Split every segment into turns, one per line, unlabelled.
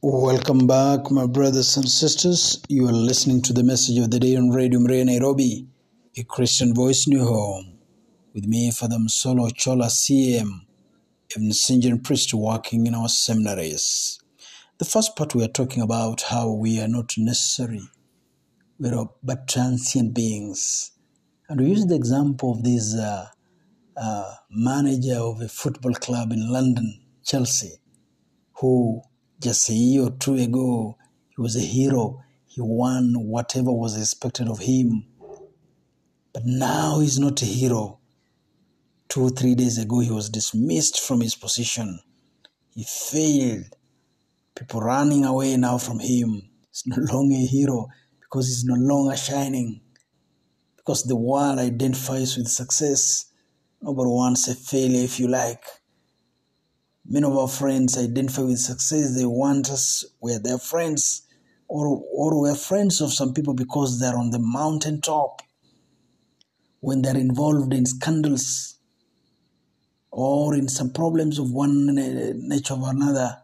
Welcome back, my brothers and sisters. You are listening to the message of the day on Radio Maria Nairobi, a Christian voice new home. With me, Father Msolo Chola CM, a Vincentian priest working in our seminaries. The first part we are talking about how we are not necessary, we are but transient beings. And we use the example of this uh, uh, manager of a football club in London, Chelsea, who just a year or two ago, he was a hero. He won whatever was expected of him. But now he's not a hero. Two, or three days ago, he was dismissed from his position. He failed. People running away now from him. He's no longer a hero because he's no longer shining. Because the world identifies with success. Nobody wants a failure, if you like. Many of our friends identify with success. They want us, we're their friends, or, or we're friends of some people because they're on the mountaintop. When they're involved in scandals or in some problems of one nature or another,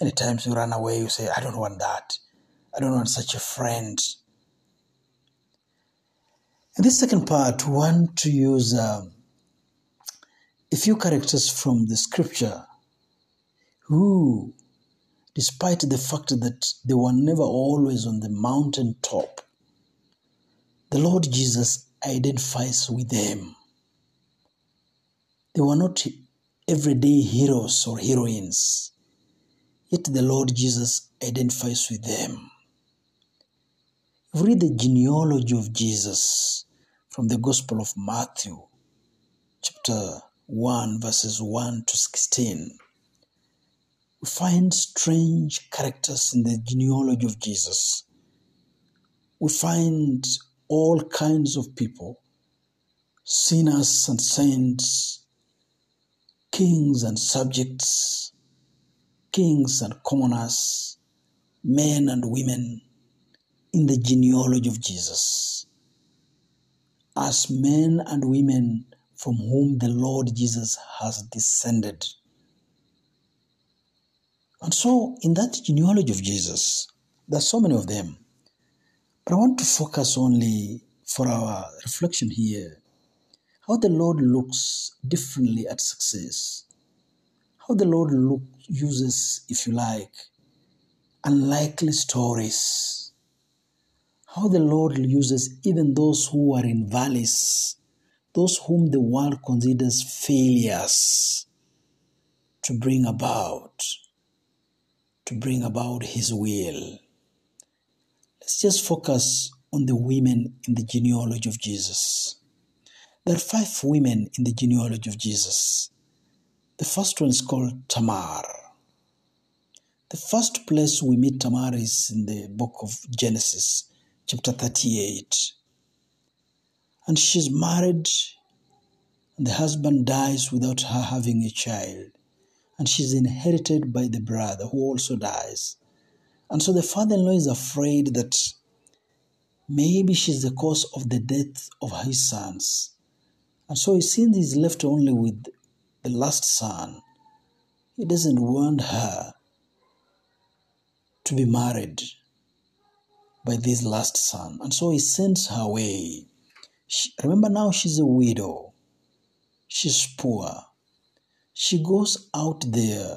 many times you run away. You say, I don't want that. I don't want such a friend. In this second part, we want to use um, a few characters from the scripture who, despite the fact that they were never always on the mountain top, the Lord Jesus identifies with them. They were not everyday heroes or heroines, yet the Lord Jesus identifies with them. If read the genealogy of Jesus from the Gospel of Matthew, chapter 1, verses 1 to 16, we find strange characters in the genealogy of Jesus. We find all kinds of people sinners and saints, kings and subjects, kings and commoners, men and women in the genealogy of Jesus. As men and women from whom the Lord Jesus has descended. And so, in that genealogy of Jesus, there are so many of them. But I want to focus only for our reflection here how the Lord looks differently at success. How the Lord look, uses, if you like, unlikely stories. How the Lord uses even those who are in valleys, those whom the world considers failures, to bring about to bring about His will. Let's just focus on the women in the genealogy of Jesus. There are five women in the genealogy of Jesus. The first one is called Tamar. The first place we meet Tamar is in the book of Genesis, chapter 38. And she's married, and the husband dies without her having a child and she's inherited by the brother who also dies. And so the father in law is afraid that maybe she's the cause of the death of his sons. And so he seems he's left only with the last son. He doesn't want her to be married by this last son. And so he sends her away. She, remember now she's a widow. She's poor she goes out there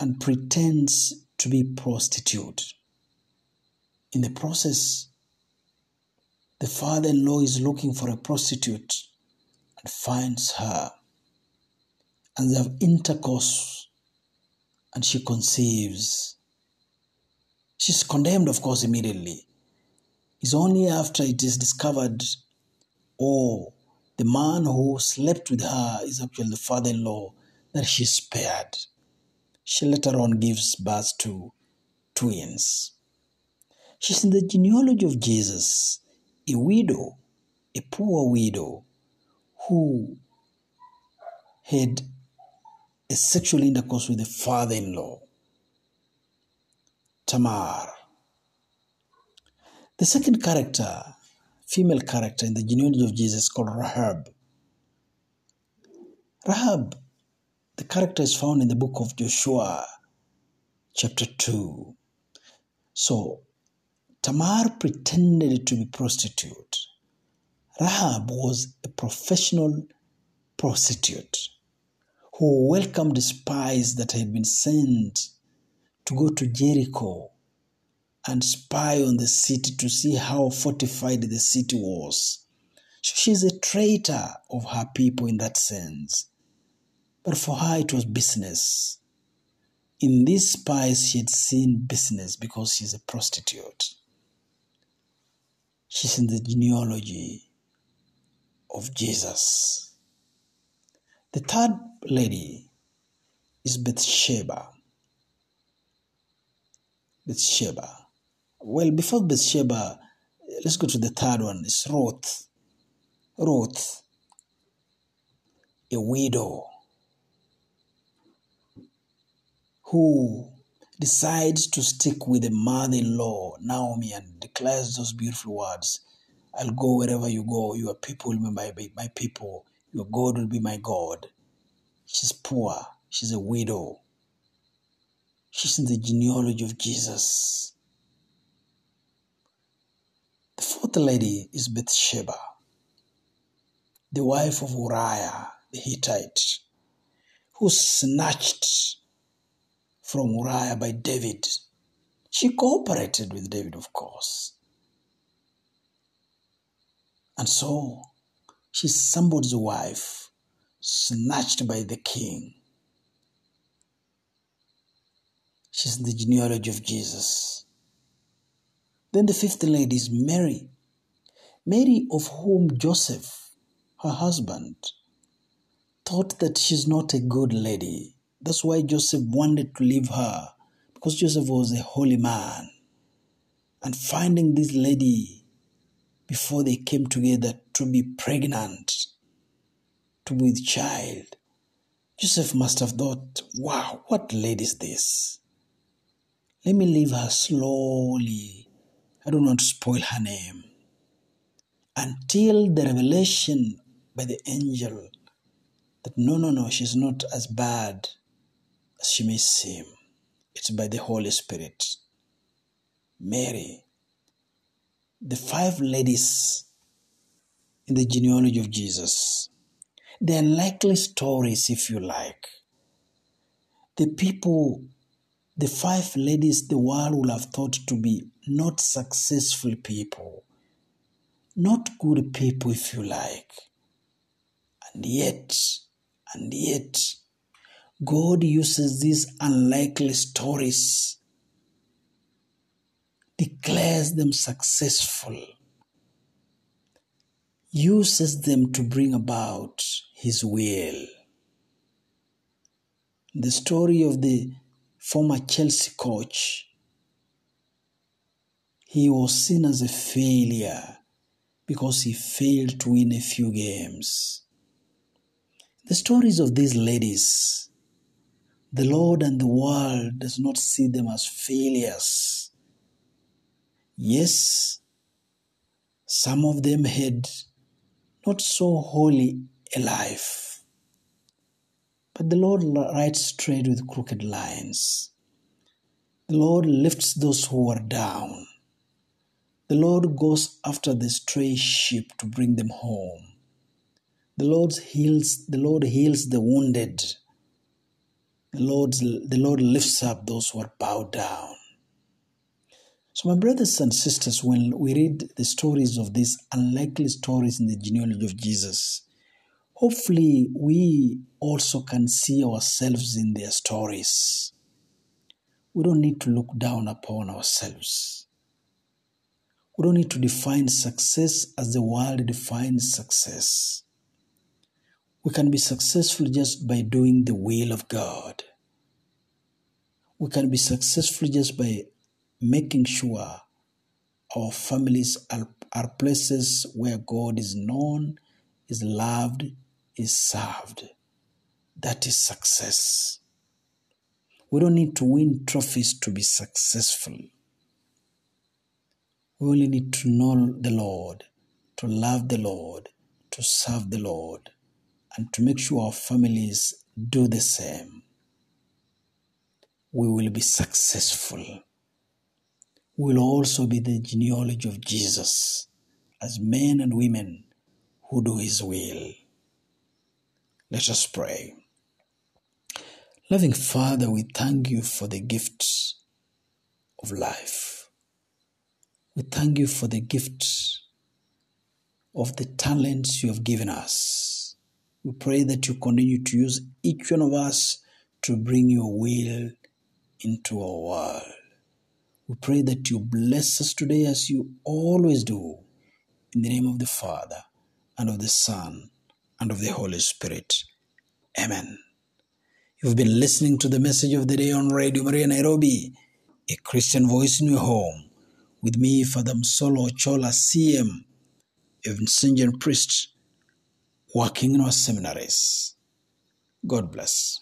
and pretends to be prostitute. In the process, the father-in-law is looking for a prostitute and finds her. And they have intercourse and she conceives. She's condemned, of course, immediately. It's only after it is discovered, oh, the man who slept with her is actually the father in law that she spared. She later on gives birth to twins. She's in the genealogy of Jesus, a widow, a poor widow who had a sexual intercourse with the father in law, Tamar. The second character female character in the genealogy of Jesus called Rahab. Rahab, the character is found in the book of Joshua, chapter 2. So Tamar pretended to be prostitute. Rahab was a professional prostitute who welcomed spies that had been sent to go to Jericho and spy on the city to see how fortified the city was. So she's a traitor of her people in that sense. But for her, it was business. In these spies, she had seen business because she's a prostitute. She's in the genealogy of Jesus. The third lady is Bathsheba. Bathsheba. Well, before Bathsheba, let's go to the third one. It's Ruth. Ruth, a widow who decides to stick with the mother in law, Naomi, and declares those beautiful words I'll go wherever you go. Your people will be my, my people. Your God will be my God. She's poor. She's a widow. She's in the genealogy of Jesus. The fourth lady is Bathsheba, the wife of Uriah the Hittite, who snatched from Uriah by David. She cooperated with David, of course. And so she's somebody's wife, snatched by the king. She's the genealogy of Jesus. Then the fifth lady is Mary. Mary, of whom Joseph, her husband, thought that she's not a good lady. That's why Joseph wanted to leave her, because Joseph was a holy man. And finding this lady before they came together to be pregnant, to be with child, Joseph must have thought, wow, what lady is this? Let me leave her slowly. I don't spoil her name. Until the revelation by the angel that no, no, no, she's not as bad as she may seem. It's by the Holy Spirit. Mary, the five ladies in the genealogy of Jesus, the unlikely stories, if you like. The people, the five ladies the world will have thought to be not successful people, not good people, if you like. And yet, and yet, God uses these unlikely stories, declares them successful, uses them to bring about His will. The story of the former Chelsea coach, he was seen as a failure because he failed to win a few games. The stories of these ladies, the Lord and the world does not see them as failures. Yes, some of them had not so holy a life, but the Lord writes straight with crooked lines. The Lord lifts those who are down. The Lord goes after the stray sheep to bring them home. The Lord heals, the Lord heals the wounded. The Lord, the Lord lifts up those who are bowed down. So, my brothers and sisters, when we read the stories of these unlikely stories in the genealogy of Jesus, hopefully we also can see ourselves in their stories. We don't need to look down upon ourselves. We don't need to define success as the world defines success. We can be successful just by doing the will of God. We can be successful just by making sure our families are, are places where God is known, is loved, is served. That is success. We don't need to win trophies to be successful. We only need to know the Lord, to love the Lord, to serve the Lord, and to make sure our families do the same. we will be successful. We will also be the genealogy of Jesus as men and women who do his will. Let us pray. Loving Father, we thank you for the gift of life. We thank you for the gift of the talents you have given us. We pray that you continue to use each one of us to bring your will into our world. We pray that you bless us today as you always do. In the name of the Father, and of the Son, and of the Holy Spirit. Amen. You've been listening to the message of the day on Radio Maria Nairobi, a Christian voice in your home, with me, Father Msolo Chola CM, a Vincentian priest working in our seminaries. God bless.